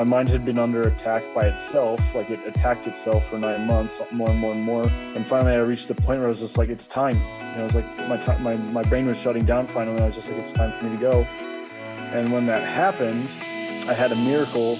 my mind had been under attack by itself. Like it attacked itself for nine months, more and more and more. And finally, I reached the point where I was just like, it's time. Know, it was like my time, my my brain was shutting down. Finally, I was just like, it's time for me to go. And when that happened, I had a miracle.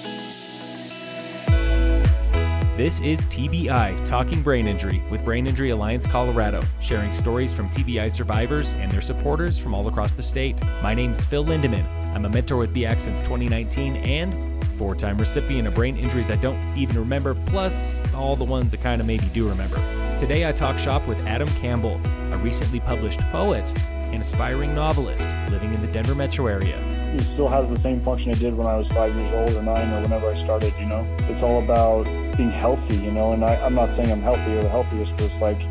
This is TBI, Talking Brain Injury, with Brain Injury Alliance Colorado, sharing stories from TBI survivors and their supporters from all across the state. My name's Phil Lindeman. I'm a mentor with BIAC since 2019 and four time recipient of brain injuries I don't even remember, plus all the ones I kind of maybe do remember. Today I talk shop with Adam Campbell, a recently published poet and aspiring novelist living in the Denver metro area. It still has the same function it did when I was five years old or nine or whenever I started, you know? It's all about being healthy, you know? And I, I'm not saying I'm healthy or the healthiest, but it's like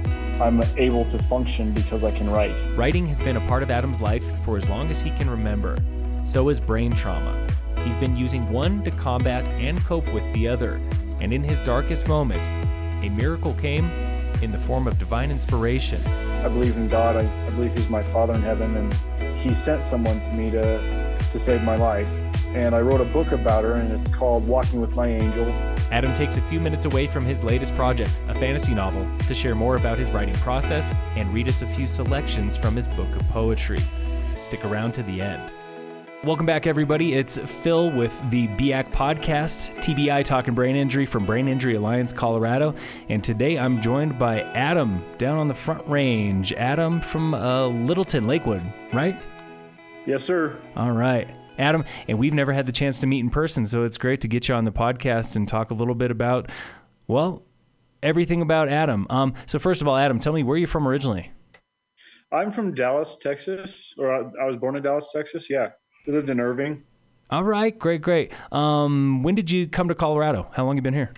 I'm able to function because I can write. Writing has been a part of Adam's life for as long as he can remember. So is brain trauma. He's been using one to combat and cope with the other. And in his darkest moment, a miracle came in the form of divine inspiration. I believe in God. I, I believe He's my Father in heaven, and He sent someone to me to to save my life. And I wrote a book about her, and it's called Walking with My Angel. Adam takes a few minutes away from his latest project, a fantasy novel, to share more about his writing process and read us a few selections from his book of poetry. Stick around to the end. Welcome back, everybody. It's Phil with the BIAC podcast, TBI Talking Brain Injury from Brain Injury Alliance, Colorado. And today I'm joined by Adam down on the front range. Adam from uh, Littleton, Lakewood, right? Yes, sir. All right. Adam, and we've never had the chance to meet in person, so it's great to get you on the podcast and talk a little bit about, well, everything about Adam. Um, so, first of all, Adam, tell me where you're from originally. I'm from Dallas, Texas, or I, I was born in Dallas, Texas. Yeah. We lived in Irving. All right, great, great. Um, when did you come to Colorado? How long you been here?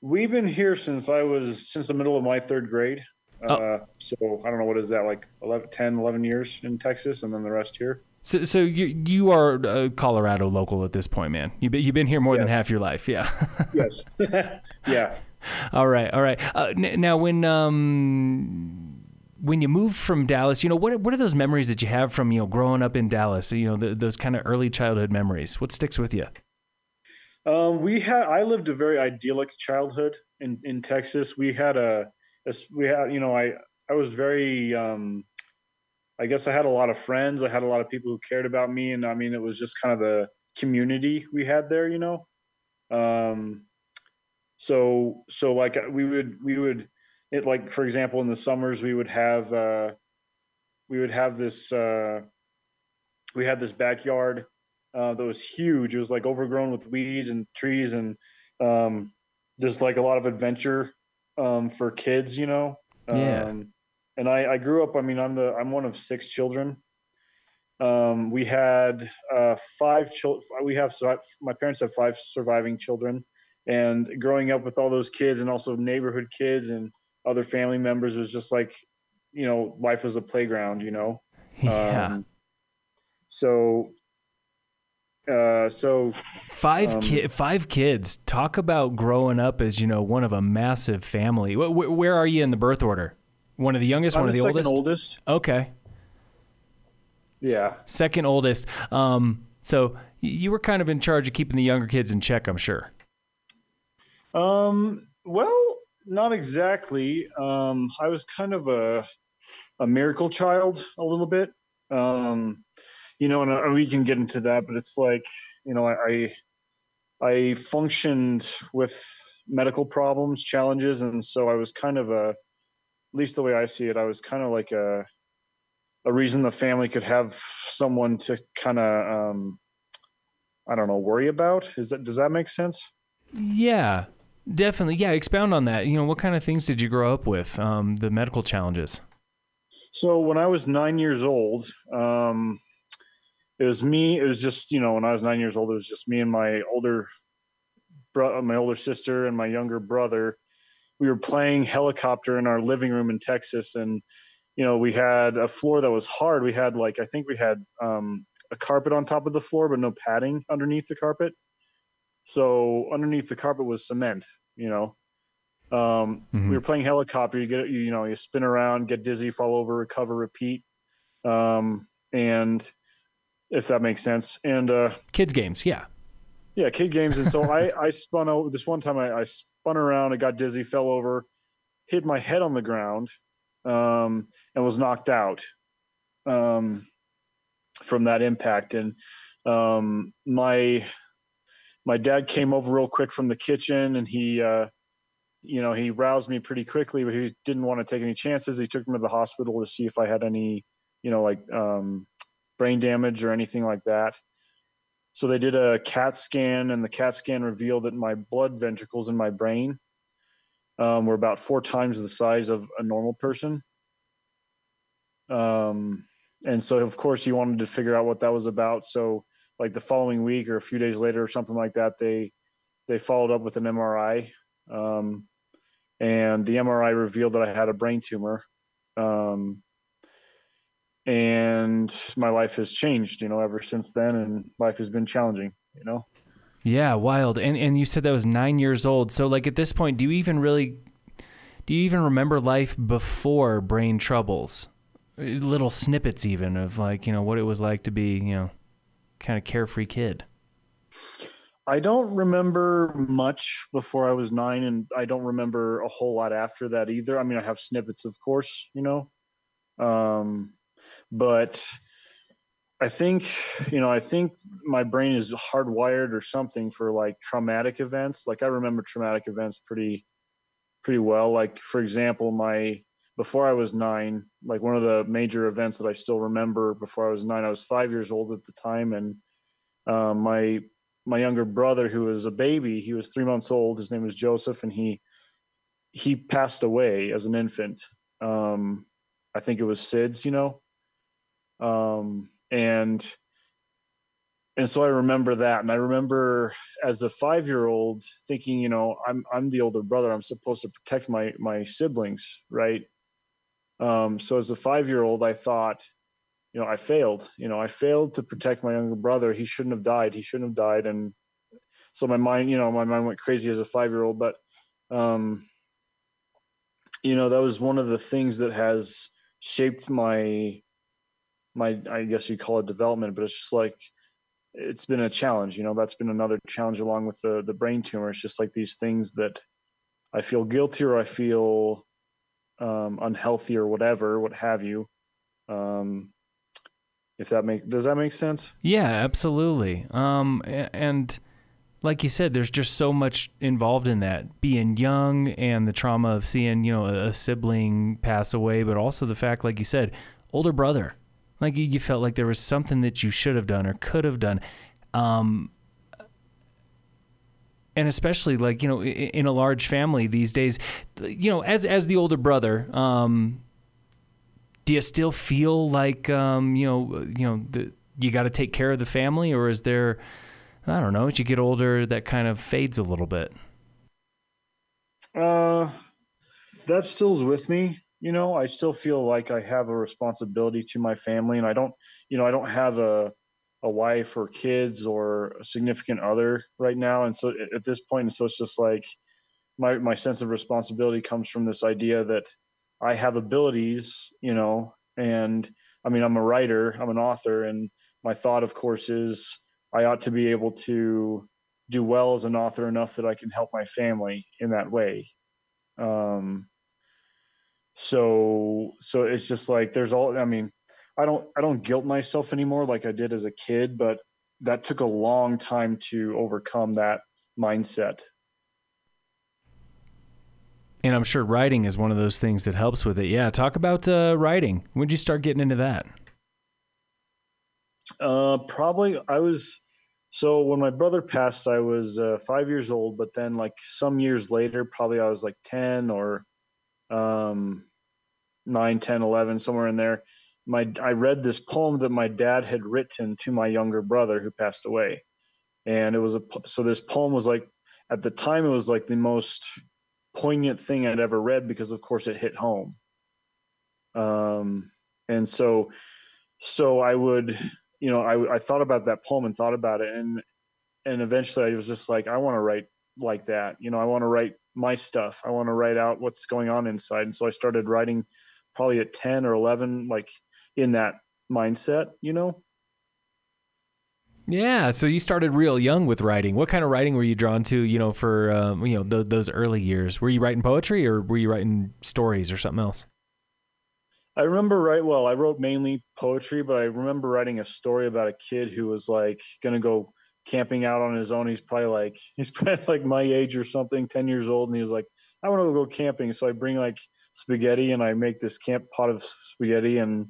We've been here since I was since the middle of my third grade. Oh. Uh, so I don't know what is that like 11, 10, 11 years in Texas, and then the rest here. So, so you you are a Colorado local at this point, man. You you've been here more yeah. than half your life, yeah. yes. yeah. All right, all right. Uh, n- now, when um when you moved from Dallas, you know, what what are those memories that you have from you know growing up in Dallas? You know, the, those kind of early childhood memories. What sticks with you? Um, we had I lived a very idyllic childhood in in Texas. We had a, a we had you know I I was very um, I guess I had a lot of friends. I had a lot of people who cared about me, and I mean it was just kind of the community we had there. You know, um, so so like we would we would it like for example in the summers we would have uh we would have this uh we had this backyard uh that was huge. It was like overgrown with weeds and trees and um just like a lot of adventure um for kids you know? Yeah. Um, and i i grew up i mean i'm the i'm one of six children. Um we had uh five children we have my parents have five surviving children. And growing up with all those kids and also neighborhood kids and other family members was just like you know life was a playground you know? Yeah. Um, so uh so five um, ki- five kids. Talk about growing up as you know one of a massive family. Where, where are you in the birth order? One of the youngest I'm one of the oldest? oldest. Okay. Yeah. S- second oldest. Um so you were kind of in charge of keeping the younger kids in check i'm sure. Um well not exactly. Um, I was kind of a a miracle child a little bit. Um, you know, and uh, we can get into that, but it's like you know, I I functioned with medical problems, challenges, and so I was kind of a, at least the way I see it, I was kind of like a a reason the family could have someone to kind of um, I don't know worry about. Is that does that make sense? Yeah, Definitely, yeah. Expound on that. You know, what kind of things did you grow up with? Um, the medical challenges. So when I was nine years old, um, it was me. It was just you know when I was nine years old, it was just me and my older, bro- my older sister and my younger brother. We were playing helicopter in our living room in Texas, and you know we had a floor that was hard. We had like I think we had um, a carpet on top of the floor, but no padding underneath the carpet. So underneath the carpet was cement, you know. Um, mm-hmm. We were playing helicopter. You get, you know, you spin around, get dizzy, fall over, recover, repeat. Um, and if that makes sense. And uh, kids games, yeah, Yeah, kid games. And so I, I spun out this one time. I, I spun around, I got dizzy, fell over, hit my head on the ground, um, and was knocked out um, from that impact. And um, my my dad came over real quick from the kitchen, and he, uh, you know, he roused me pretty quickly, but he didn't want to take any chances. He took me to the hospital to see if I had any, you know, like um, brain damage or anything like that. So they did a CAT scan, and the CAT scan revealed that my blood ventricles in my brain um, were about four times the size of a normal person. Um, and so, of course, he wanted to figure out what that was about. So, like the following week or a few days later or something like that, they they followed up with an MRI, um, and the MRI revealed that I had a brain tumor. Um, and my life has changed, you know, ever since then, and life has been challenging, you know. Yeah, wild. And and you said that was nine years old. So like at this point, do you even really do you even remember life before brain troubles? Little snippets even of like, you know, what it was like to be, you know, kind of carefree kid. I don't remember much before I was nine, and I don't remember a whole lot after that either. I mean, I have snippets, of course, you know, um, but I think, you know, I think my brain is hardwired or something for like traumatic events. Like I remember traumatic events pretty, pretty well. Like for example, my before I was nine, like one of the major events that I still remember before I was nine, I was five years old at the time, and um, my my younger brother, who was a baby, he was three months old. His name was Joseph, and he he passed away as an infant. Um, I think it was SIDS, you know. Um, and and so I remember that, and I remember as a five year old thinking, you know, I'm I'm the older brother. I'm supposed to protect my my siblings, right? Um, so as a five year old, I thought, you know, I failed. You know, I failed to protect my younger brother. He shouldn't have died. He shouldn't have died. And so my mind, you know, my mind went crazy as a five year old. But, um, you know, that was one of the things that has shaped my my I guess you call it development, but it's just like it's been a challenge. You know, that's been another challenge along with the the brain tumor. It's just like these things that I feel guilty or I feel um, unhealthy or whatever, what have you. Um, if that make does that make sense? Yeah, absolutely. Um, and like you said, there's just so much involved in that. Being young and the trauma of seeing, you know, a sibling pass away, but also the fact, like you said, older brother like you felt like there was something that you should have done or could have done. Um, and especially like you know in a large family these days you know as as the older brother um, do you still feel like um, you know you know the, you got to take care of the family or is there i don't know as you get older that kind of fades a little bit? Uh that still's with me. You know i still feel like i have a responsibility to my family and i don't you know i don't have a a wife or kids or a significant other right now. And so at this point and so it's just like my my sense of responsibility comes from this idea that i have abilities you know and i mean i'm a writer i'm an author and my thought of course is i ought to be able to do well as an author enough that i can help my family in that way. Um so so it's just like there's all i mean i don't i don't guilt myself anymore like i did as a kid but that took a long time to overcome that mindset. And i'm sure writing is one of those things that helps with it. Yeah talk about uh, writing. When did you start getting into that? Uh probably i was so when my brother passed i was uh, five years old but then like some years later probably i was like 10 or um, 9, 10, 11, somewhere in there. My I read this poem that my dad had written to my younger brother who passed away, and it was a so this poem was like at the time it was like the most poignant thing I'd ever read because of course it hit home. Um, and so so I would you know I I thought about that poem and thought about it and and eventually I was just like I want to write like that you know I want to write my stuff. I want to write out what's going on inside. And so I started writing probably at 10 or 11, like in that mindset, you know? Yeah, so you started real young with writing. What kind of writing were you drawn to? You know, for um, you know th- those early years, were you writing poetry or were you writing stories or something else? I remember right. Well, I wrote mainly poetry, but I remember writing a story about a kid who was like going to go camping out on his own. He's probably like he's probably like my age or something, ten years old, and he was like, "I want to go camping." So I bring like spaghetti and I make this camp pot of spaghetti and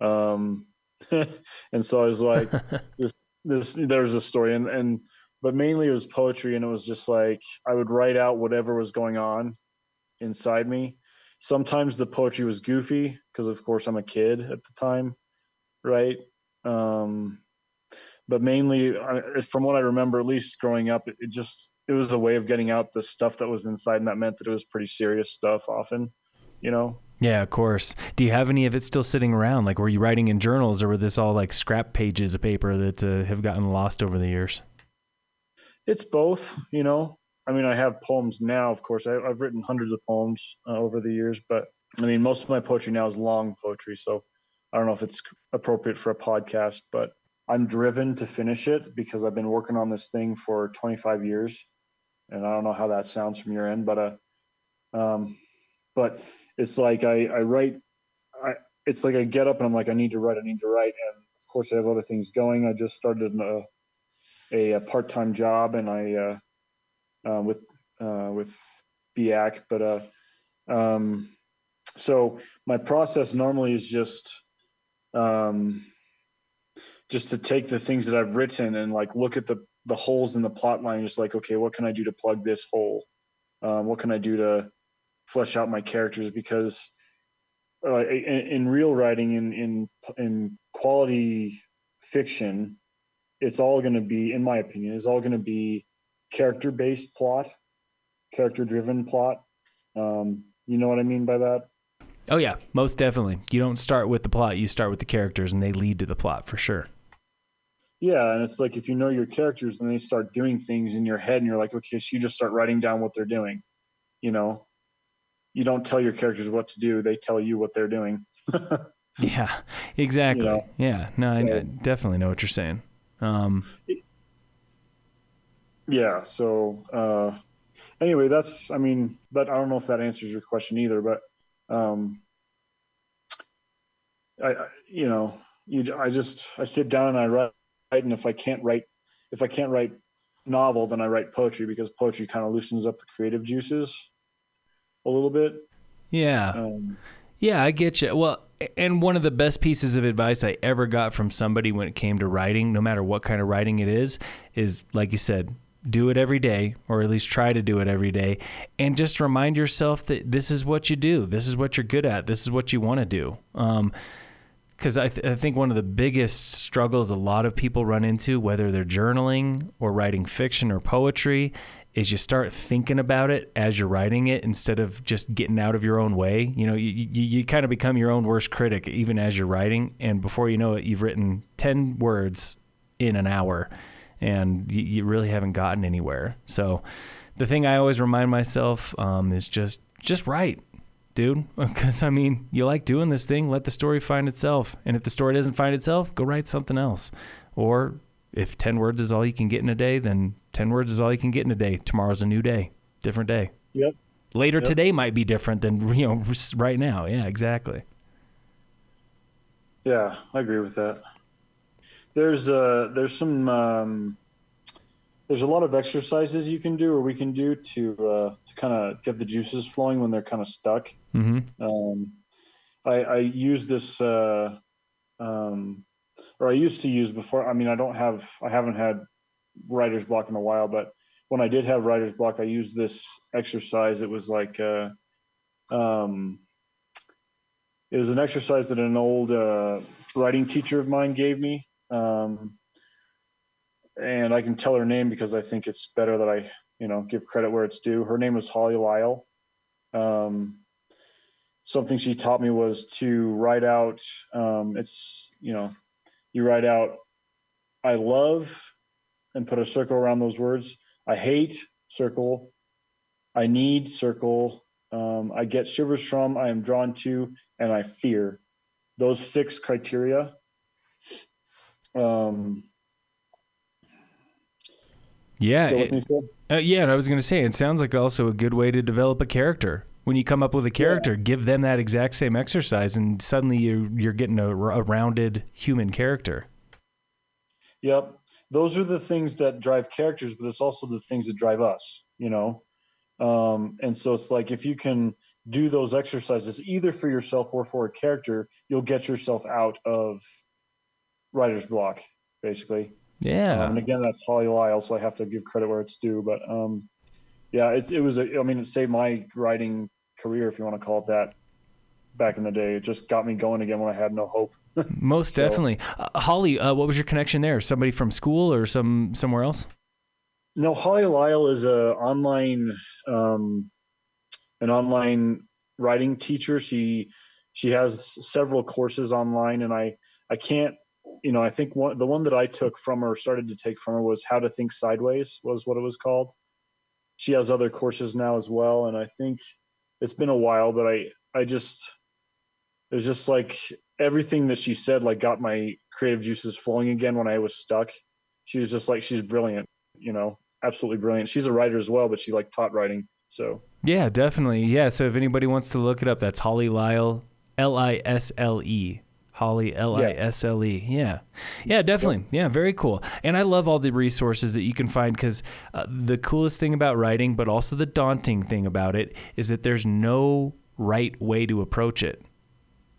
um and so I was like this this there's a story and and but mainly it was poetry and it was just like I would write out whatever was going on inside me. Sometimes the poetry was goofy because of course I'm a kid at the time, right? Um but mainly from what I remember at least growing up it, it just it was a way of getting out the stuff that was inside and that meant that it was pretty serious stuff often, you know. Yeah, of course. Do you have any of it still sitting around? Like, were you writing in journals, or were this all like scrap pages of paper that uh, have gotten lost over the years? It's both. You know, I mean, I have poems now. Of course, I, have written hundreds of poems uh, over the years, but I mean, most of my poetry now is long poetry. So I don't know if it's appropriate for a podcast, but I'm driven to finish it because I've been working on this thing for 25 years, and I don't know how that sounds from your end, but uh, um, but it's like I, I write, I, it's like I get up and I'm like, I need to write, I need to write. And of course I have other things going. I just started a, a, a part-time job and I, uh, uh, with, uh, with BIAC, but, uh, um, so my process normally is just, um, just to take the things that I've written and like look at the the holes in the plot line. Just like, okay, what can I do to plug this hole? Um, what can I do to flesh out my characters because uh, in, in, real writing in in in quality fiction it's all going to be in my opinion it's all going to be character based plot character driven plot. Um, you know what i mean by that? Oh yeah most definitely. You don't start with the plot you start with the characters and they lead to the plot for sure. Yeah and it's like if you know your characters and they start doing things in your head and you're like okay so you just start writing down what they're doing you know you don't tell your characters what to do; they tell you what they're doing. yeah, exactly. You know? Yeah, no, I, I, definitely know what you're saying. Um, yeah. So uh, anyway, that's. I mean, that I don't know if that answers your question either, but um, I, you know, you, I just I sit down and I write, and if I can't write, if I can't write novel, then I write poetry because poetry kind of loosens up the creative juices a little bit. Yeah. Um, yeah, I get you. Well, and one of the best pieces of advice I ever got from somebody when it came to writing, no matter what kind of writing it is, is like you said, do it every day, or at least try to do it every day, and just remind yourself that this is what you do, this is what you're good at, this is what you want to do. Um, because I, th- I think one of the biggest struggles a lot of people run into, whether they're journaling or writing fiction or poetry, is you start thinking about it as you're writing it instead of just getting out of your own way. You know, you, you, you kind of become your own worst critic even as you're writing. And before you know it, you've written 10 words in an hour and you, you really haven't gotten anywhere. So the thing I always remind myself um, is just, just write, dude. Because I mean, you like doing this thing, let the story find itself. And if the story doesn't find itself, go write something else. Or if 10 words is all you can get in a day, then 10 words is all you can get in a day. Tomorrow's a new day, different day. Yep. Later yep. today might be different than, you know, right now. Yeah, exactly. Yeah, I agree with that. There's uh there's some um there's a lot of exercises you can do or we can do to uh to kind of get the juices flowing when they're kind of stuck. Mm-hmm. Um I I use this uh um or I used to use before. I mean, I don't have, I haven't had writer's block in a while, but when I did have writer's block, I used this exercise. It was like, uh, um, it was an exercise that an old uh, writing teacher of mine gave me. Um, and I can tell her name because I think it's better that I, you know, give credit where it's due. Her name was Holly Lisle. Um, something she taught me was to write out. Um, it's you know you write out I love and put a circle around those words. I hate circle. I need circle. Um, I get shivers from. I am drawn to, and I fear. Those six criteria. Um, Yeah, it, uh, yeah. And I was going to say, it sounds like also a good way to develop a character. When you come up with a character, yeah. give them that exact same exercise, and suddenly you're you're getting a, a rounded human character. Yep, those are the things that drive characters, but it's also the things that drive us. You know, um, and so it's like if you can do those exercises either for yourself or for a character, you'll get yourself out of writer's block, basically. Yeah. Um, and again, that's Holly Lisle, so I have to give credit where it's due. But um, yeah, it, it was. A, I mean, it saved my writing career, if you want to call it that. Back in the day, it just got me going again when I had no hope. Most so, definitely, uh, Holly. Uh, what was your connection there? Somebody from school or some somewhere else? No, Holly Lisle is a online um, an online writing teacher. She she has several courses online, and I I can't you know I think one the one that I took from her started to take from her was How to Think Sideways was what it was called. She has other courses now as well, and I think it's been a while, but I I just it's just like everything that she said like got my creative juices flowing again when I was stuck. She was just like she's brilliant, you know, absolutely brilliant. She's a writer as well, but she like taught writing. So yeah, definitely. Yeah. So if anybody wants to look it up, that's Holly Lisle, L I S L E. Holly L I S L E. Yeah. Yeah, definitely. Yeah, very cool. And I love all the resources that you can find because uh, the coolest thing about writing, but also the daunting thing about it, is that there's no right way to approach it.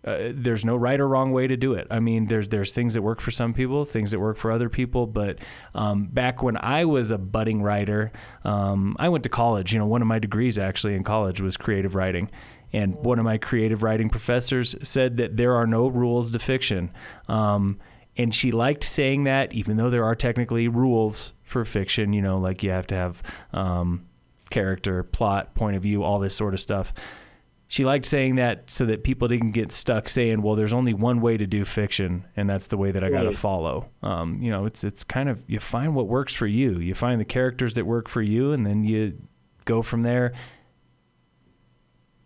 Uh, there's no right or wrong way to do it. I mean, there's there's things that work for some people, things that work for other people. But um, back when I was a budding writer, um, I went to college. You know, one of my degrees actually in college was creative writing, and one of my creative writing professors said that there are no rules to fiction. Um, and she liked saying that, even though there are technically rules for fiction. You know, like you have to have um, character, plot, point of view, all this sort of stuff she liked saying that so that people didn't get stuck saying, "Well, there's only one way to do fiction, and that's the way that I got to follow." Um, you know, it's it's kind of you find what works for you. You find the characters that work for you, and then you go from there.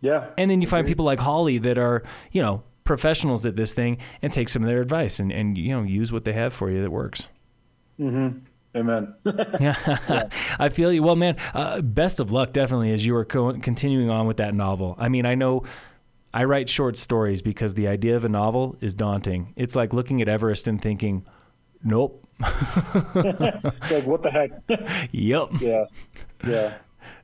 Yeah, and then you find people like Holly that are you know professionals at this thing, and take some of their advice and and you know use what they have for you that works. Mm-hmm. Amen. yeah. I feel you. Well, man, uh, best of luck definitely as you are co- continuing on with that novel. I mean, I know I write short stories because the idea of a novel is daunting. It's like looking at Everest and thinking, nope. like, what the heck? yep. Yeah. Yeah.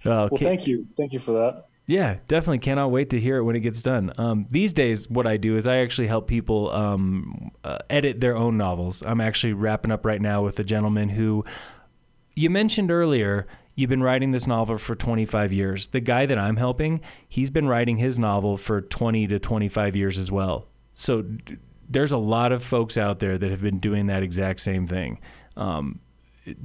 Uh, well, thank you. Thank you for that. Yeah, definitely cannot wait to hear it when it gets done. Um, these days, what I do is I actually help people um, uh, edit their own novels. I'm actually wrapping up right now with a gentleman who you mentioned earlier. You've been writing this novel for 25 years. The guy that I'm helping, he's been writing his novel for 20 to 25 years as well. So d- there's a lot of folks out there that have been doing that exact same thing. Um,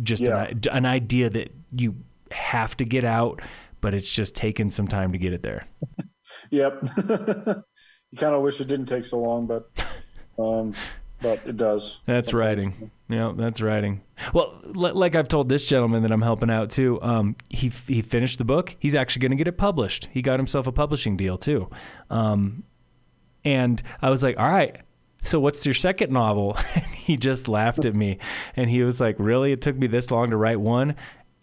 just yeah. an, an idea that you have to get out but it's just taken some time to get it there. yep. you kind of wish it didn't take so long, but um, but it does. That's writing. Yeah, that's writing. Well, like I've told this gentleman that I'm helping out too. Um, he he finished the book. He's actually going to get it published. He got himself a publishing deal too. Um, and I was like, all right. So what's your second novel? And he just laughed at me, and he was like, "Really? It took me this long to write one?"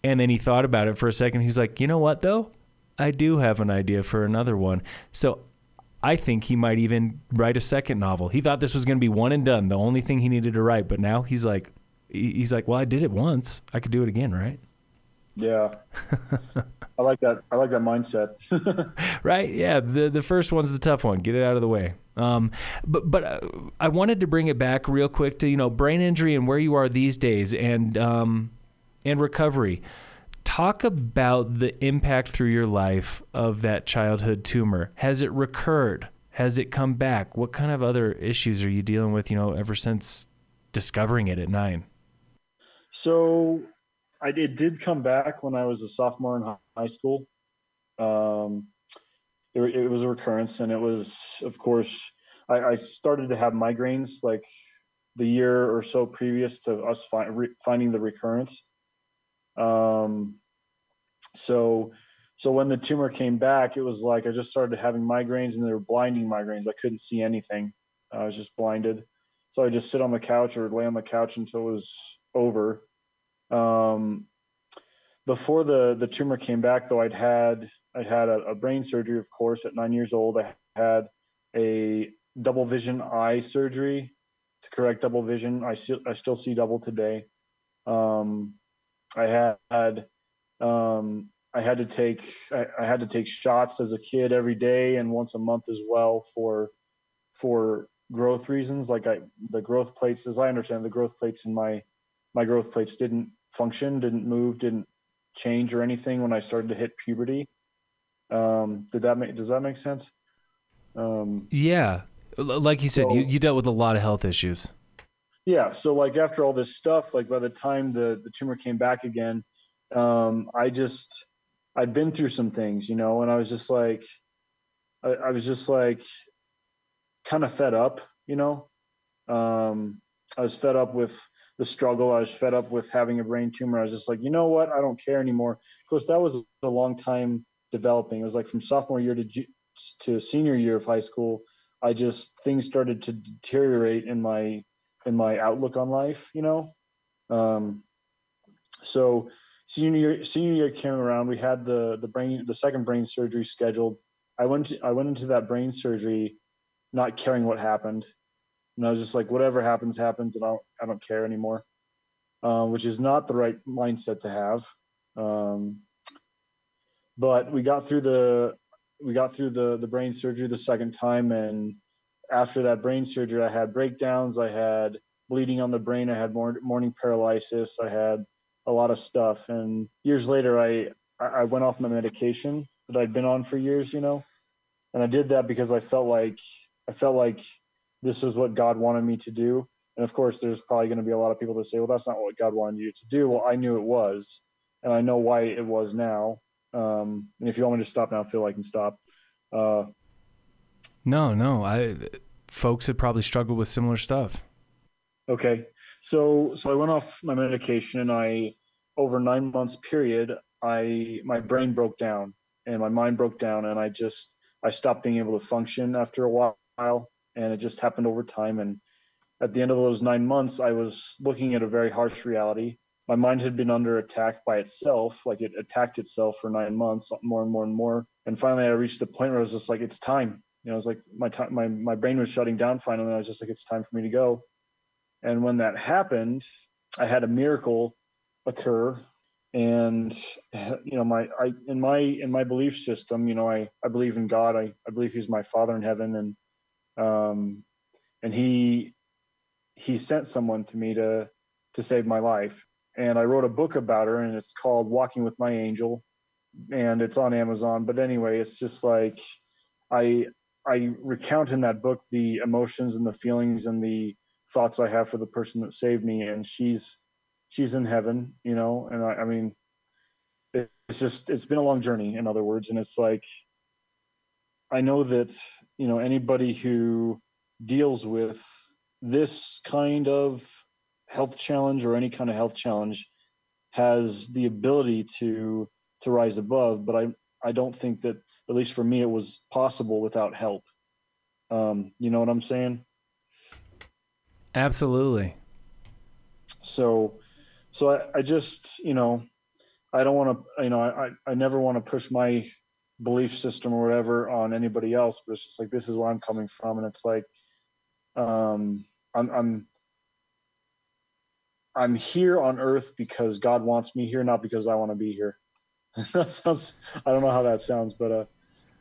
And then he thought about it for a second. He's like, you know what, though? I do have an idea for another one. So I think he might even write a second novel. He thought this was going to be one and done, the only thing he needed to write. But now he's like, he's like, well, I did it once. I could do it again, right? Yeah. I like that. I like that mindset. right? Yeah. The the first one's the tough one. Get it out of the way. Um, but but uh, I wanted to bring it back real quick to you know brain injury and where you are these days, and um, and recovery. Talk about the impact through your life of that childhood tumor. Has it recurred? Has it come back? What kind of other issues are you dealing with, you know, ever since discovering it at nine? So I, it did come back when I was a sophomore in high school. Um, it, it was a recurrence, and it was, of course, I, I, started to have migraines like the year or so previous to us fi- re- finding the recurrence. Um, so, so when the tumor came back, it was like I just started having migraines, and they were blinding migraines. I couldn't see anything. I was just blinded. So I just sit on the couch or lay on the couch until it was over. Um, before the the tumor came back, though, I'd had I'd had a, a brain surgery, of course, at nine years old. I had a double vision eye surgery to correct double vision. I still I still see double today. Um, I had um, I had to take I, I, had to take shots as a kid every day and once a month as well for for growth reasons. Like I the growth plates, as I understand, the growth plates in my my growth plates didn't function, didn't move, didn't change or anything when I started to hit puberty. Um, did that make does that make sense? Um, yeah, like you said, so, you, you dealt with a lot of health issues. Yeah, so like after all this stuff, like by the time the the tumor came back again, um, I just I'd been through some things, you know, and I was just like, I, I was just like, kind of fed up, you know. Um, I was fed up with the struggle. I was fed up with having a brain tumor. I was just like, you know what? I don't care anymore. Of course, that was a long time developing. It was like from sophomore year to to senior year of high school. I just things started to deteriorate in my in my outlook on life. You know, um, so senior year, senior year came around. We had the the brain the second brain surgery scheduled. I went to, I went into that brain surgery not caring what happened. And I was just like, whatever happens, happens, and I don't, I don't care anymore, um, which is not the right mindset to have. Um, but we got through the we got through the the brain surgery the second time, and after that brain surgery, I had breakdowns. I had bleeding on the brain. I had morning paralysis. I had a lot of stuff. And years later, I I went off my medication that I'd been on for years, you know, and I did that because I felt like I felt like this is what God wanted me to do. And of course, there's probably going to be a lot of people that say, well, that's not what God wanted you to do. Well, I knew it was, and I know why it was now. Um, and if you want me to stop now, feel like I can stop. Uh, no, no. I folks had probably struggled with similar stuff. Okay, so so I went off my medication, and I over nine months period, I my brain broke down and my mind broke down, and I just I stopped being able to function after a while, and it just happened over time. And at the end of those nine months, I was looking at a very harsh reality. My mind had been under attack by itself, like it attacked itself for nine months, more and more and more. And finally, I reached the point where I was just like, "It's time." You know, I was like, my time, my my brain was shutting down finally. I was just like, "It's time for me to go." And when that happened, I had a miracle occur and you know my i in my in my belief system you know i i believe in god i i believe he's my father in heaven and um and he he sent someone to me to to save my life and i wrote a book about her and it's called walking with my angel and it's on amazon but anyway it's just like i i recount in that book the emotions and the feelings and the thoughts i have for the person that saved me and she's she's in heaven, you know. And I, I mean, it's just it's been a long journey, in other words, and it's like I know that you know anybody who deals with this kind of health challenge or any kind of health challenge has the ability to to rise above but i i don't think that at least for me it was possible without help. Um you know what i'm saying? Absolutely. So so I, I just you know I don't want to you know I I never want to push my belief system or whatever on anybody else, but it's just like this is where I'm coming from, and it's like um I'm I'm I'm here on earth because God wants me here, not because I want to be here. that sounds I don't know how that sounds, but uh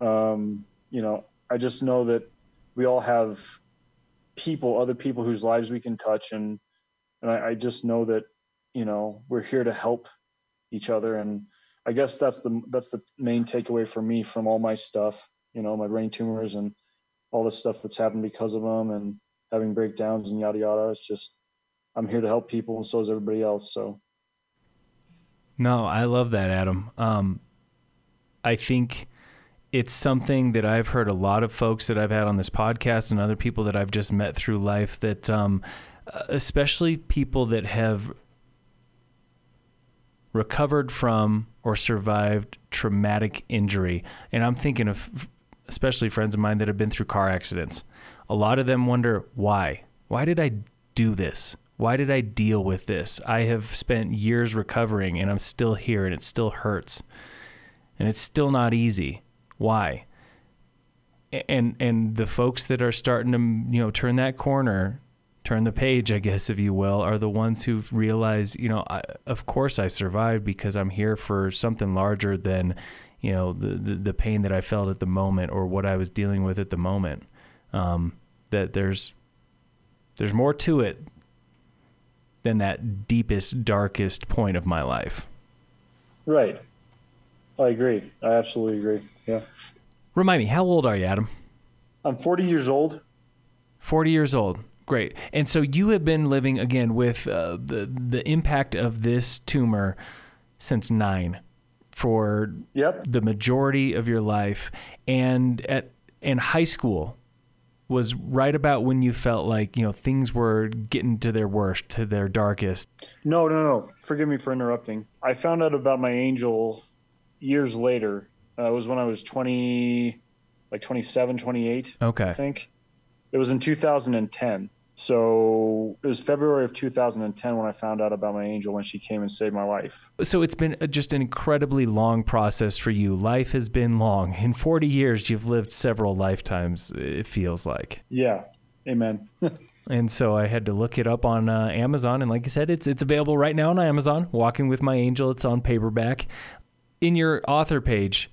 um you know, I just know that we all have people, other people whose lives we can touch and and I, I just know that you know we're here to help each other and i guess that's the that's the main takeaway for me from all my stuff you know my brain tumors and all the stuff that's happened because of them and having breakdowns and yada yada. It's just i'm here to help people and so is everybody else so. No i love that adam. Um, i think it's something that I've heard a lot of folks that I've had on this podcast and other people that I've just met through life that, um, especially people that have recovered from or survived traumatic injury. And I'm thinking of especially friends of mine that have been through car accidents. A lot of them wonder why? Why did I do this? Why did I deal with this? I have spent years recovering and I'm still here and it still hurts. And it's still not easy. Why? And and the folks that are starting to, you know, turn that corner, turn the page, I guess if you will, are the ones who realize, you know, I, of course I survived because I'm here for something larger than, you know, the, the, the pain that I felt at the moment or what I was dealing with at the moment. Um, that there's there's more to it than that deepest, darkest point of my life. Right. I agree. I absolutely agree. Yeah. Remind me, how old are you, Adam? I'm 40 years old. 40 years old. Great. And so you have been living again with uh, the the impact of this tumor since 9 for yep. the majority of your life and at in high school was right about when you felt like you know things were getting to their worst, to their darkest. No, no, no. Forgive me for interrupting. I found out about my angel years later. Uh, it was when I was twenty, like 27, 28. Okay, I think it was in 2010. So it was February of 2010 when I found out about my angel when she came and saved my life. So it's been just an incredibly long process for you. Life has been long. In 40 years, you've lived several lifetimes, it feels like. Yeah. Amen. and so I had to look it up on uh, Amazon. And like I said, it's, it's available right now on Amazon. Walking with My Angel, it's on paperback. In your author page,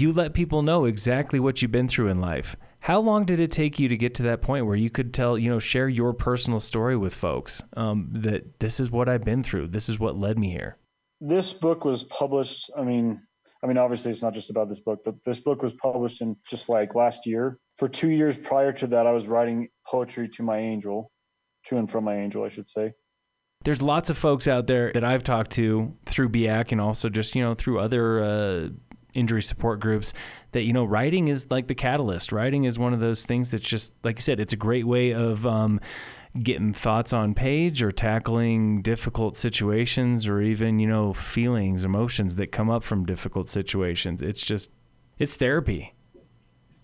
you let people know exactly what you've been through in life. How long did it take you to get to that point where you could tell, you know, share your personal story with folks um, that this is what I've been through, this is what led me here? This book was published. I mean, I mean, obviously, it's not just about this book, but this book was published in just like last year. For two years prior to that, I was writing poetry to my angel, to and from my angel, I should say. There's lots of folks out there that I've talked to through BIAC and also just, you know, through other uh, injury support groups that you know writing is like the catalyst. Writing is one of those things that's just like you said it's a great way of um, getting thoughts on page or tackling difficult situations or even you know feelings emotions that come up from difficult situations. It's just it's therapy.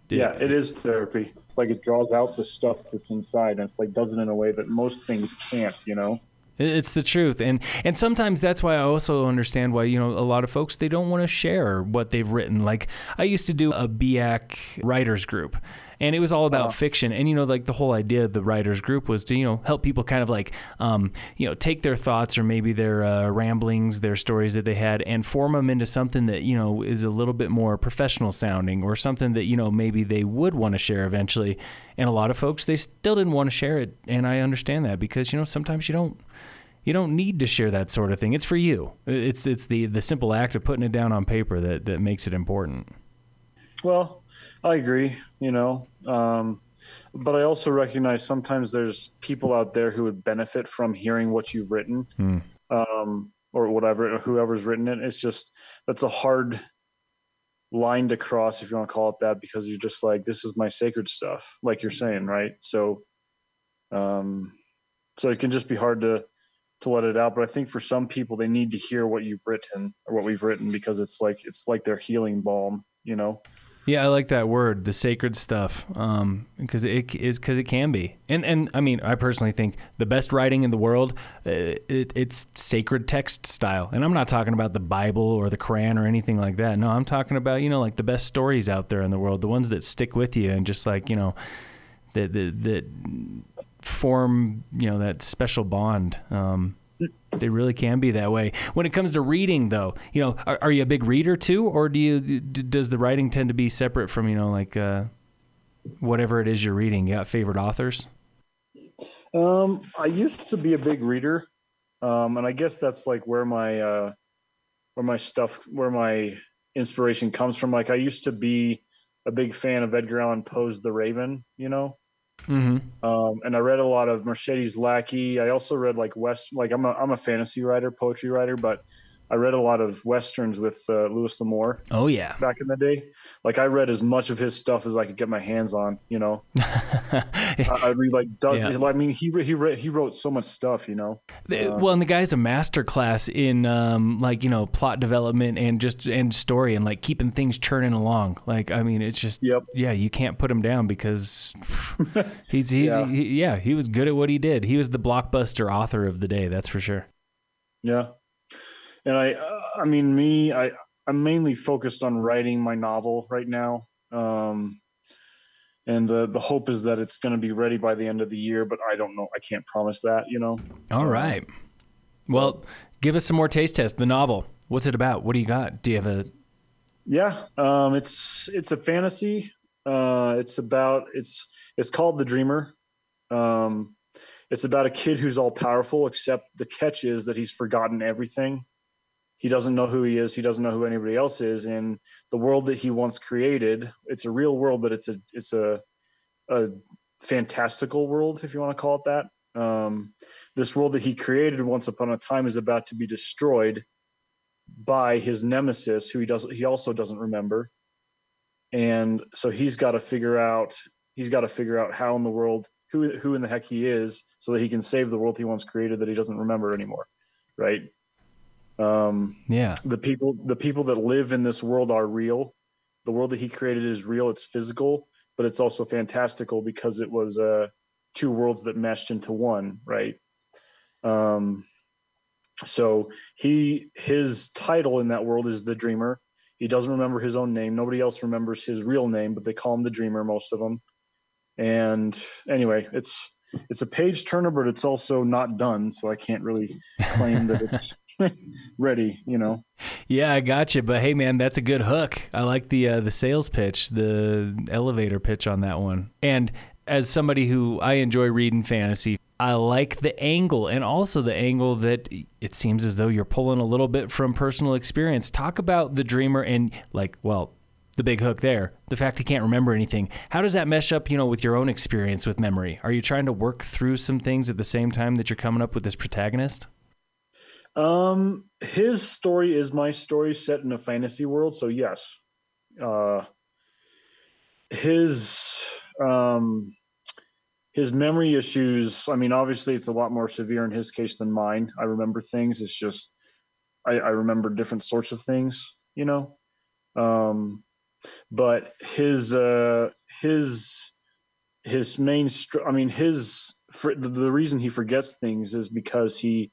Yeah it is therapy. Like it draws out the stuff that's inside and it's like does it in a way that most things can't you know it's the truth, and and sometimes that's why I also understand why you know a lot of folks they don't want to share what they've written. Like I used to do a BIAC writers group, and it was all about fiction. And you know, like the whole idea of the writers group was to you know help people kind of like um, you know take their thoughts or maybe their uh, ramblings, their stories that they had, and form them into something that you know is a little bit more professional sounding or something that you know maybe they would want to share eventually. And a lot of folks they still didn't want to share it, and I understand that because you know sometimes you don't you don't need to share that sort of thing. It's for you. It's it's the the simple act of putting it down on paper that that makes it important. Well, I agree. You know, um, but I also recognize sometimes there's people out there who would benefit from hearing what you've written, hmm. um, or whatever, or whoever's written it. It's just that's a hard line to cross, if you want to call it that, because you're just like, this is my sacred stuff, like you're saying, right? So, um, so it can just be hard to to let it out. But I think for some people, they need to hear what you've written or what we've written because it's like it's like their healing balm, you know. Yeah, I like that word, the sacred stuff, um, because it is because it can be, and and I mean, I personally think the best writing in the world, uh, it, it's sacred text style, and I'm not talking about the Bible or the Quran or anything like that. No, I'm talking about you know like the best stories out there in the world, the ones that stick with you, and just like you know, that that that form you know that special bond. Um, they really can be that way. When it comes to reading though you know are, are, you a big reader too? Or do you does the writing tend to be separate from you know like uh, whatever it is you're reading? You got favorite authors? Um i used to be a big reader. Um and i guess that's like where my uh where my stuff where my inspiration comes from. Like i used to be a big fan of edgar allan poe's the raven you know Mm-hmm. Um, and I read a lot of Mercedes Lackey. I also read like West, like I'm a I'm a fantasy writer, poetry writer, but I read a lot of westerns with uh, Louis L'Amour. Oh yeah, back in the day. Like I read as much of his stuff as I could get my hands on. You know, I, I read like dozens. Yeah. I mean, he he read, he wrote so much stuff. You know. Uh, well, and the guy's a master class in um, like you know plot development and just and story and like keeping things churning along. Like I mean, it's just yep. yeah, you can't put him down because he's he's yeah. He, yeah he was good at what he did. He was the blockbuster author of the day. That's for sure. Yeah and I, I mean, me, I, I'm mainly focused on writing my novel right now. Um, and the the hope is that it's going to be ready by the end of the year, but I don't know. I can't promise that, you know. All right. Well, give us some more taste test. The novel. What's it about? What do you got? Do you have a? Yeah, um, it's it's a fantasy. Uh, it's about it's it's called The Dreamer. Um, it's about a kid who's all powerful, except the catch is that he's forgotten everything he doesn't know who he is he doesn't know who anybody else is in the world that he once created it's a real world but it's a it's a a fantastical world if you want to call it that. Um, this world that he created once upon a time is about to be destroyed by his nemesis who he does he also doesn't remember. And so he's got to figure out he's got to figure out how in the world who who in the heck he is so that he can save the world he once created that he doesn't remember anymore right um, yeah. The people the people that live in this world are real. The world that he created is real. It's physical, but it's also fantastical because it was uh, two worlds that meshed into one, right? Um, so he his title in that world is the Dreamer. He doesn't remember his own name. Nobody else remembers his real name, but they call him the Dreamer. Most of them. And anyway, it's it's a page turner, but it's also not done, so I can't really claim that it's ready, you know. Yeah, I got you. But hey, man, that's a good hook. I like the uh, the sales pitch, the elevator pitch on that one. And as somebody who I enjoy reading fantasy, I like the angle and also the angle that it seems as though you're pulling a little bit from personal experience. Talk about the dreamer and like, well, the big hook there, the fact he can't remember anything. How does that mesh up, you know, with your own experience with memory? Are you trying to work through some things at the same time that you're coming up with this protagonist? Um, his story is my story set in a fantasy world, so yes. Uh, his um, his memory issues. I mean, obviously, it's a lot more severe in his case than mine. I remember things. It's just I, I remember different sorts of things, you know. Um, but his uh, his his main. Str- I mean, his for, the, the reason he forgets things is because he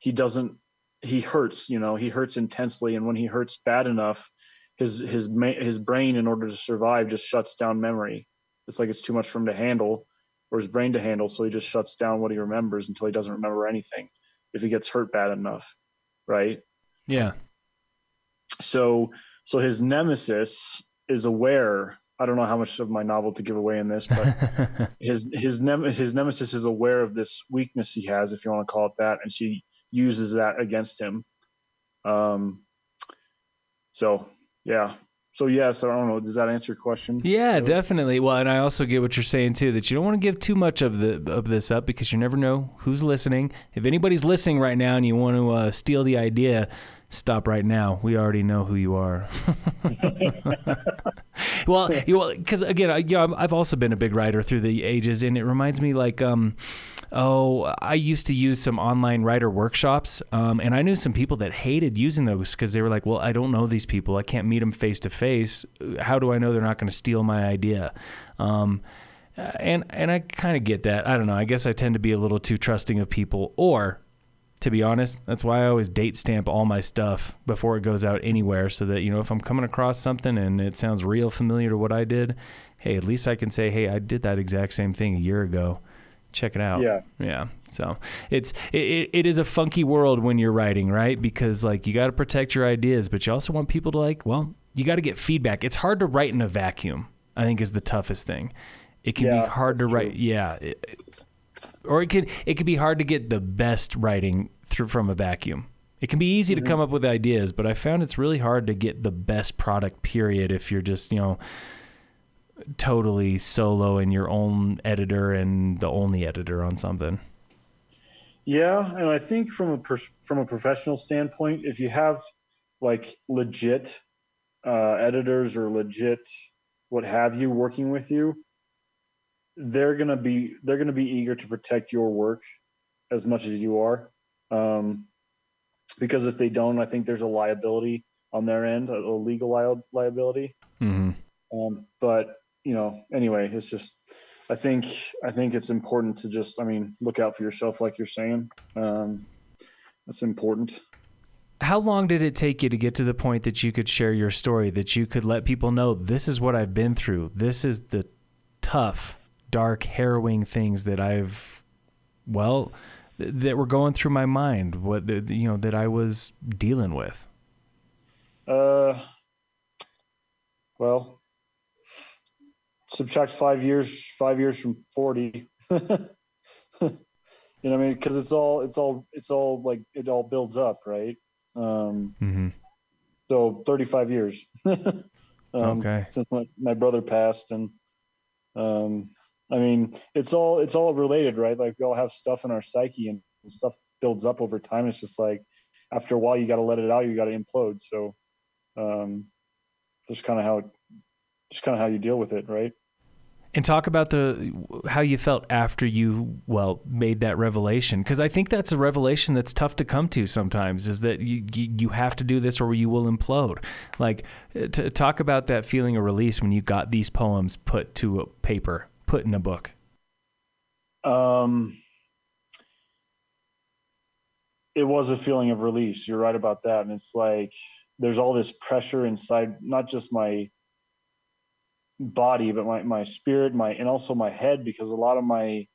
he doesn't he hurts you know he hurts intensely. And when he hurts bad enough his his his brain in order to survive just shuts down memory. It's like it's too much for him to handle or his brain to handle. So he just shuts down what he remembers until he doesn't remember anything if he gets hurt bad enough right? Yeah. So so his nemesis is aware. I don't know how much of my novel to give away in this, but his his nem- his nemesis is aware of this weakness he has, if you want to call it that, and she uses that against him. Um, so yeah. So yes, I don't know. Does that answer your question? Yeah, definitely. Well, and I also get what you're saying too that you don't want to give too much of the of this up because you never know who's listening. If anybody's listening right now and you want to uh, steal the idea, stop right now. We already know who you are. well, you because again, I, you know, I've also been a big writer through the ages, and it reminds me like um, oh, I used to use some online writer workshops, um, and I knew some people that hated using those because they were like, well, I don't know these people. I can't meet them face to face. How do I know they're not going to steal my idea? Um, and and I kind of get that. I don't know. I guess I tend to be a little too trusting of people, or to be honest, that's why I always date stamp all my stuff before it goes out anywhere so that, you know, if I'm coming across something and it sounds real familiar to what I did, hey, at least I can say, hey, I did that exact same thing a year ago check it out. Yeah. Yeah. So it's it, it is a funky world when you're writing, right? Because like you got to protect your ideas, but you also want people to like, well, you got to get feedback. It's hard to write in a vacuum. I think is the toughest thing. It can yeah, be hard to write. True. Yeah. It, or it can it can be hard to get the best writing through from a vacuum. It can be easy mm-hmm. to come up with ideas, but I found it's really hard to get the best product period if you're just, you know, totally solo and your own editor and the only editor on something. Yeah, and I think from a pers- from a professional standpoint, if you have like legit uh, editors or legit what have you working with you, they're gonna be they're gonna be eager to protect your work as much as you are. Um, because if they don't, I think there's a liability on their end, a, legal li- liability. Mm-hmm. Um, but you know, anyway, it's just I think I think it's important to just I mean look out for yourself, like you're saying. Um, that's important. How long did it take you to get to the point that you could share your story, that you could let people know this is what I've been through, this is the tough, dark, harrowing things that I've, well, th- that were going through my mind, what the, you know that I was dealing with. Uh, well, subtract five years, five years from forty. you know, what I mean, because it's all, it's all, it's all like it all builds up, right? Um, Mm-hmm. so thirty-five years. um, Okay. Since my, my brother passed, and um, I mean, it's all it's all related, right? Like we all have stuff in our psyche, and stuff builds up over time. It's just like after a while, you got to let it out. You got to implode. So, um, just kind of how, just kind of how you deal with it, right? And talk about the how you felt after you well made that revelation because I think that's a revelation that's tough to come to sometimes is that you you, have to do this or you will implode. Like to talk about that feeling of release when you got these poems put to a paper, put in a book. Um, it was a feeling of release. You're right about that, and it's like there's all this pressure inside, not just my body, but my my spirit, my and also my head, because a lot of my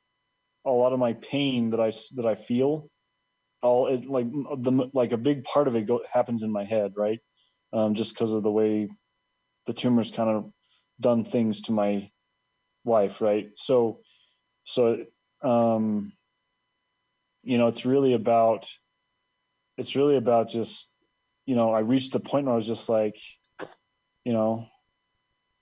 a lot of my pain that I that I feel, all it like the like a big part of it go, happens in my head, right? Um, just because of the way the tumors kind of done things to my life, right? So, so um, you know, it's really about it's really about just you know I reached the point where I was just like, you know,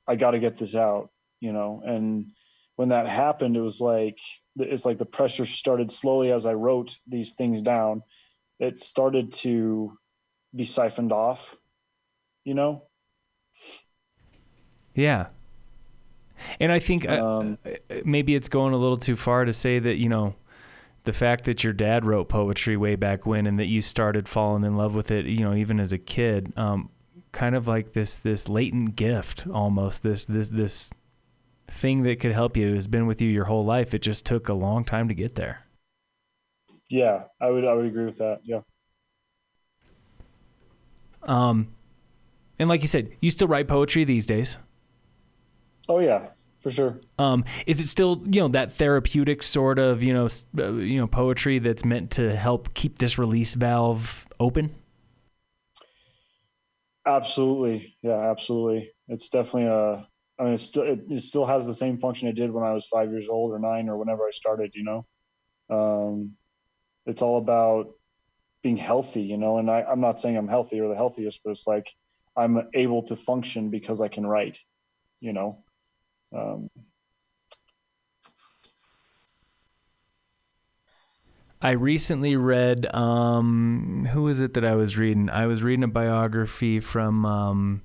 I got to get this out, you know, and when that happened, it was like it's like the pressure started slowly as I wrote these things down. It started to be siphoned off, you know. Yeah. And I think uh, Um, maybe it's going a little too far to say that, you know, the fact that your dad wrote poetry way back when and that you started falling in love with it, you know, even as a kid, um, kind of like this this latent gift almost, this this this thing that could help you has been with you your whole life. It just took a long time to get there. Yeah, I would I would agree with that. Yeah. Um and like you said, you still write poetry these days. Oh yeah, for sure. Um, is it still you know that therapeutic sort of you know uh, you know poetry that's meant to help keep this release valve open? Absolutely. Yeah, absolutely. It's definitely a I mean it's still it, it still has the same function it did when I was 5 years old or 9 or whenever I started, you know. Um it's all about being healthy, you know, and I I'm not saying I'm healthy or the healthiest, but it's like I'm able to function because I can write, you know. Um I recently read um, who was it that I was reading? I was reading a biography from um,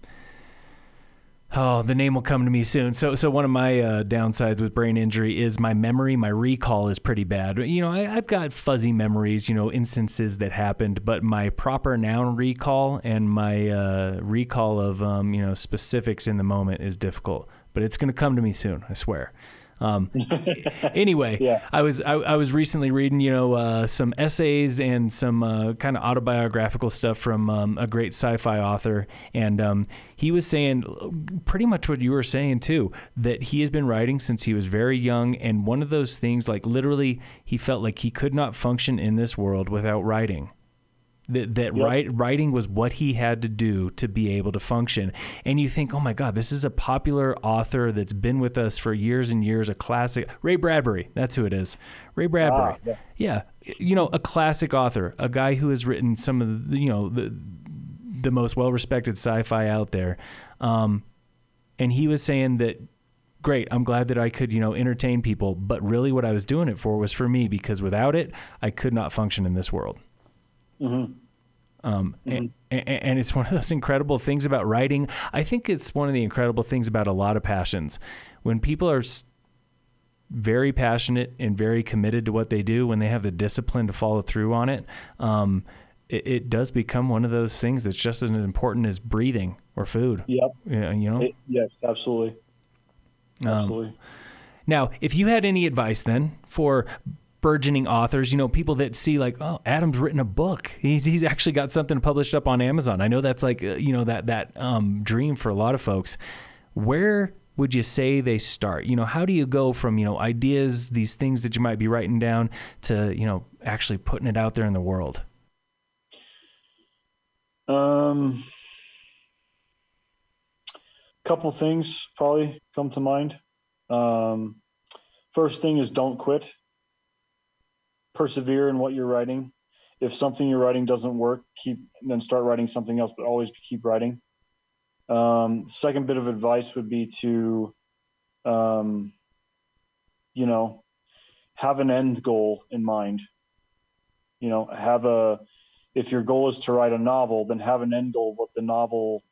oh the name will come to me soon. So so one of my uh, downsides with brain injury is my memory, my recall is pretty bad. You know I, I've got fuzzy memories, you know instances that happened, but my proper noun recall and my uh, recall of um, you know specifics in the moment is difficult. But it's going to come to me soon, I swear. Um, anyway, Yeah. I was I, I was recently reading you know uh, some essays and some uh, kind of autobiographical stuff from um, a great sci-fi author, and um, he was saying pretty much what you were saying too that he has been writing since he was very young, and one of those things like literally he felt like he could not function in this world without writing that that Yep. write, writing was what he had to do to be able to function. And you think, oh my God, this is a popular author that's been with us for years and years, a classic. Ray Bradbury, that's who it is. Ray Bradbury. Ah, yeah. yeah, you know, a classic author, a guy who has written some of the, you know, the the most well respected sci-fi out there. Um, and he was saying that great. I'm glad that I could, you know, entertain people. But really, what I was doing it for was for me because without it, I could not function in this world. Mm-hmm. Um, mm-hmm. And, and it's one of those incredible things about writing. I think it's one of the incredible things about a lot of passions. When people are very passionate and very committed to what they do, when they have the discipline to follow through on it, um, it, it, does become one of those things that's just as important as breathing or food. Yep. Yeah, you know. It, yes, absolutely. Um, absolutely. Um, now, if you had any advice then for burgeoning authors, you know, people that see like, oh, Adam's written a book. He's he's actually got something published up on Amazon. I know that's like, uh, you know, that that um, dream for a lot of folks. Where would you say they start? You know, how do you go from, you know, ideas, these things that you might be writing down to, you know, actually putting it out there in the world? Um couple things probably come to mind. Um, first thing is don't quit persevere in what you're writing. If something you're writing doesn't work, keep then start writing something else, but always keep writing. Um, second bit of advice would be to, um, you know, have an end goal in mind. You know, have a if your goal is to write a novel, then have an end goal what the novel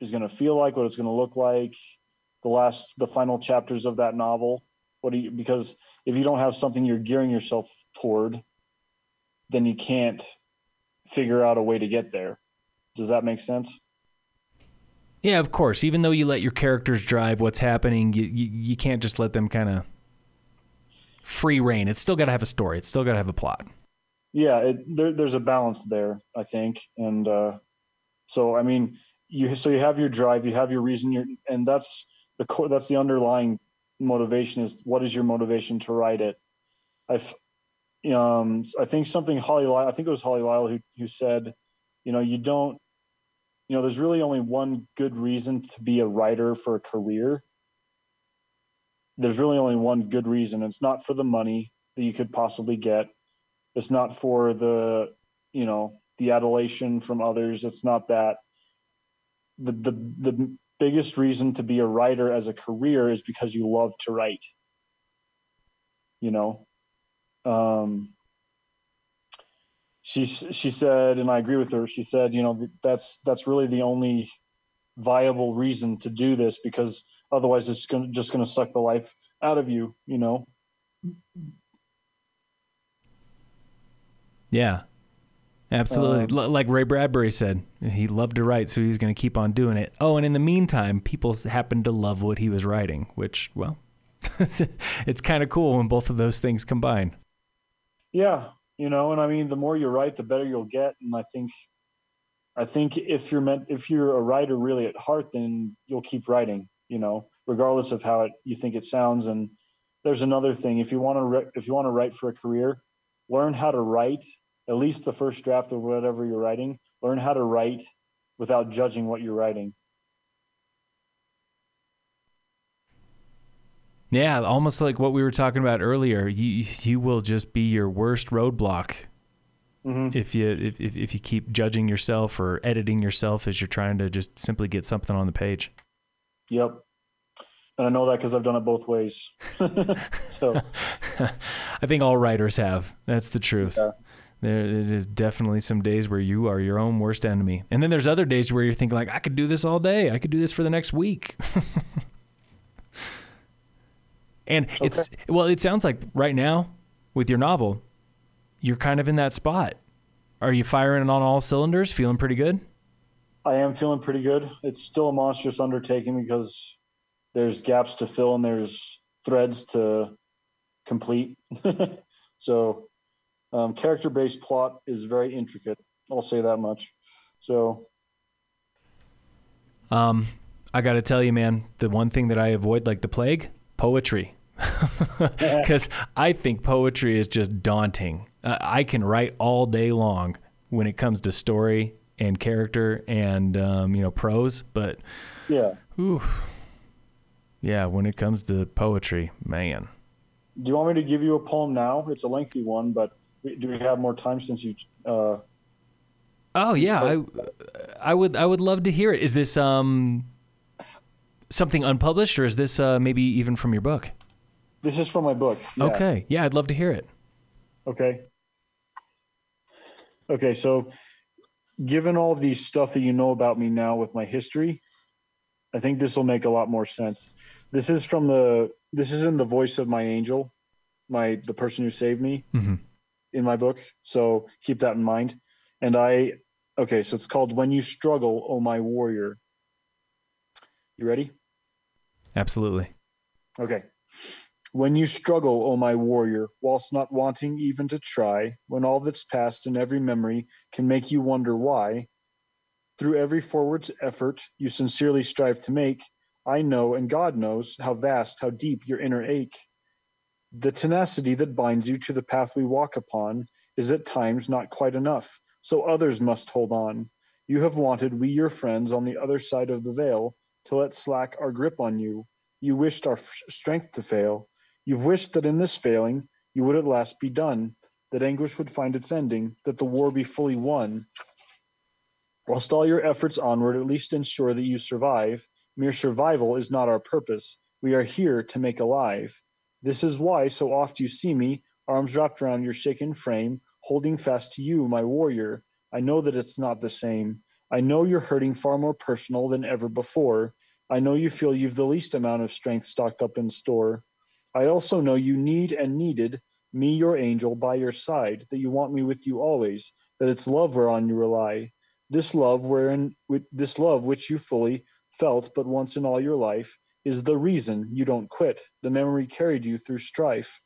is going to feel like, what it's going to look like, the last the final chapters of that novel what do you because if you don't have something you're gearing yourself toward, then you can't figure out a way to get there. Does that make sense? Yeah, of course. Even though you let your characters drive what's happening, you you, you can't just let them kind of free reign. It's still got to have a story. It's still got to have a plot. Yeah, it, there, there's a balance there, I think, and uh, so I mean, you so you have your drive, you have your reason, your, and that's the core. That's the underlying motivation is what is your motivation to write it? I've um i think something Holly Lisle i think it was Holly Lisle who, who said you know you don't you know there's really only one good reason to be a writer for a career. There's really only one good reason. It's not for the money that you could possibly get. It's not for the you know the adulation from others. It's not that. The the the biggest reason to be a writer as a career is because you love to write you know? Um, she she said and i agree with her she said you know that's that's really the only viable reason to do this because otherwise it's gonna, just going to suck the life out of you you know? Yeah Absolutely. Um, like Ray Bradbury said, he loved to write, so he's going to keep on doing it. Oh, and in the meantime, people happened to love what he was writing, which, well, it's kind of cool when both of those things combine. Yeah, you know, and I mean, the more you write, the better you'll get. And I think, I think if you're meant, if you're a writer really at heart, then you'll keep writing. You know, regardless of how it, you think it sounds. And there's another thing: if you want to, if you want to write for a career, learn how to write at least the first draft of whatever you're writing, learn how to write without judging what you're writing. Yeah, almost like what we were talking about earlier. You you will just be your worst roadblock mm-hmm. if you if, if you keep judging yourself or editing yourself as you're trying to just simply get something on the page. Yep, and I know that because I've done it both ways. so, I think all writers have. That's the truth. Yeah. There is definitely some days where you are your own worst enemy, and then there's other days where you're thinking like, I could do this all day. I could do this for the next week. and okay. it's well, it sounds like right now with your novel, you're kind of in that spot. Are you firing on all cylinders? Feeling pretty good? I am feeling pretty good. It's still a monstrous undertaking because there's gaps to fill and there's threads to complete. so um, character based plot is very intricate. I'll say that much. So, um, I got to tell you, man, the one thing that I avoid like the plague poetry. Because I think poetry is just daunting. Uh, I can write all day long when it comes to story and character and um, you know prose, but yeah, whew, yeah, when it comes to poetry, man. Do you want me to give you a poem now? It's a lengthy one, but do we have more time since you? Uh, oh yeah, I, I would I would love to hear it. Is this um something unpublished, or is this uh, maybe even from your book? This is from my book. Yeah. Okay. Yeah, I'd love to hear it. Okay. Okay, so given all the stuff that you know about me now with my history, I think this will make a lot more sense. This is from the this is in the voice of my angel, my the person who saved me mm-hmm. In my book. So keep that in mind. And I okay, so it's called When You Struggle, Oh My Warrior. You ready? Absolutely. Okay. When you struggle, O my warrior, whilst not wanting even to try, when all that's past and every memory can make you wonder why, through every forward effort you sincerely strive to make, I know and God knows how vast, how deep your inner ache. The tenacity that binds you to the path we walk upon is at times not quite enough, so others must hold on. You have wanted, we your friends on the other side of the veil, to let slack our grip on you. You wished our f- strength to fail. You've wished that in this failing you would at last be done, that anguish would find its ending, that the war be fully won. Whilst all your efforts onward at least ensure that you survive, mere survival is not our purpose. We are here to make alive. This is why so oft you see me, arms wrapped around your shaken frame, holding fast to you, my warrior. I know that it's not the same. I know you're hurting far more personal than ever before. I know you feel you've the least amount of strength stocked up in store. I also know you need and needed me, your angel, by your side, that you want me with you always, that it's love whereon you rely. This love wherein this love which you fully felt but once in all your life is the reason you don't quit. The memory carried you through strife.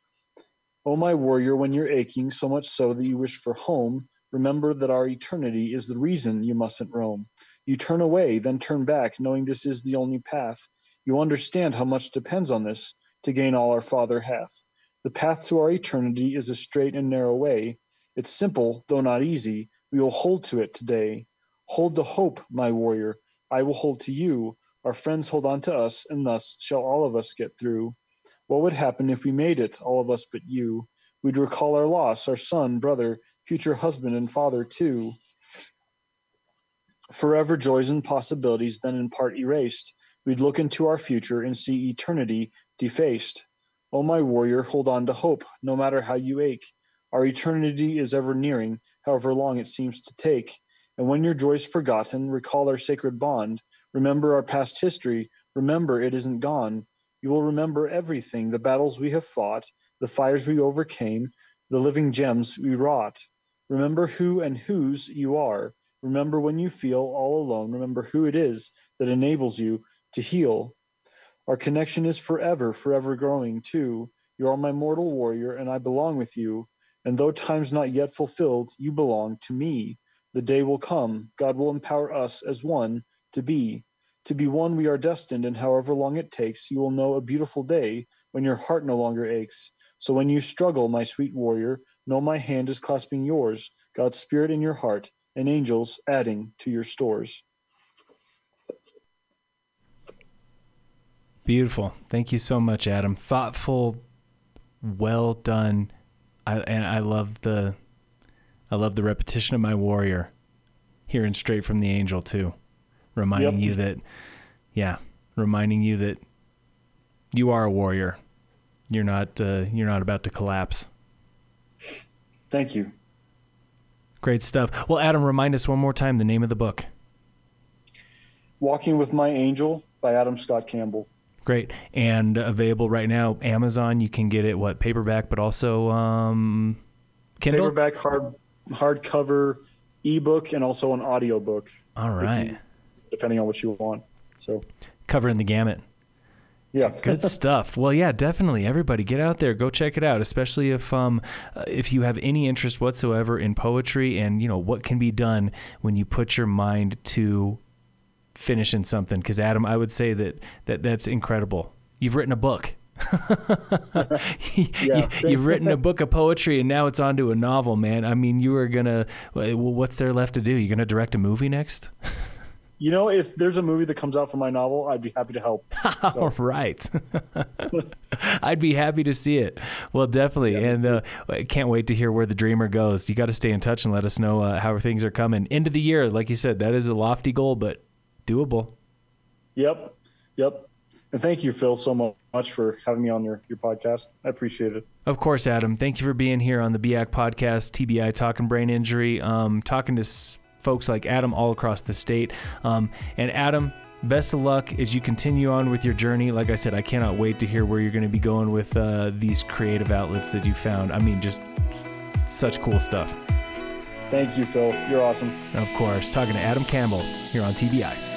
O oh, my warrior, when you're aching so much so that you wish for home, remember that our eternity is the reason you mustn't roam. You turn away, then turn back, knowing this is the only path. You understand how much depends on this to gain all our Father hath. The path to our eternity is a straight and narrow way. It's simple, though not easy. We will hold to it today. Hold the hope, my warrior. I will hold to you. Our friends hold on to us, and thus shall all of us get through. What would happen if we made it, all of us but you? We'd recall our loss, our son, brother, future husband, and father, too. Forever joys and possibilities then in part erased. We'd look into our future and see eternity defaced. O my warrior, hold on to hope, no matter how you ache. Our eternity is ever nearing, however long it seems to take. And when your joy's forgotten, recall our sacred bond. Remember our past history. Remember it isn't gone. You will remember everything the battles we have fought, the fires we overcame, the living gems we wrought. Remember who and whose you are. Remember when you feel all alone. Remember who it is that enables you to heal our connection is forever, forever growing, too. You are my mortal warrior, and I belong with you. And though time's not yet fulfilled, you belong to me. The day will come, God will empower us as one to be. To be one we are destined, and however long it takes, you will know a beautiful day when your heart no longer aches. So when you struggle, my sweet warrior, know my hand is clasping yours, God's spirit in your heart, and angels adding to your stores. Beautiful. Thank you so much, Adam. Thoughtful, well done. I and I love the I love the repetition of my warrior hearing straight from the angel too. Reminding yep. you that yeah, reminding you that you are a warrior. You're not uh, you're not about to collapse. Thank you. Great stuff. Well, Adam, remind us one more time the name of the book. Walking with My Angel by Adam Scott Campbell. Great. And available right now, Amazon. You can get it, what, paperback, but also um, Kindle? Paperback, hard hardcover, ebook, and also an audiobook. All right. Depending on what you want. So covering the gamut. Yeah. Good stuff. Well, yeah, definitely. Everybody get out there, go check it out, especially if um uh, if you have any interest whatsoever in poetry and, you know, what can be done when you put your mind to finishing something because Adam, I would say that, that that's incredible. You've written a book. you, have written a book of poetry and now it's on to a novel, man. I mean, you are gonna. What's there left to do? You're gonna direct a movie next? You know, if there's a movie that comes out for my novel, I'd be happy to help. So. All right. I'd be happy to see it. Well, definitely. Yeah. And uh, I can't wait to hear where the dreamer goes. You got to stay in touch and let us know uh, how things are coming. End of the year, like you said, that is a lofty goal, but doable. Yep. Yep. And thank you, Phil, so much for having me on your, your podcast. I appreciate it. Of course, Adam. Thank you for being here on the BIAC podcast, TBI Talking Brain Injury, um, talking to s- folks like Adam all across the state. Um, and Adam, best of luck as you continue on with your journey. Like I said, I cannot wait to hear where you're going to be going with uh, these creative outlets that you found. I mean, just such cool stuff. Thank you, Phil. You're awesome. Of course. Talking to Adam Campbell here on TBI.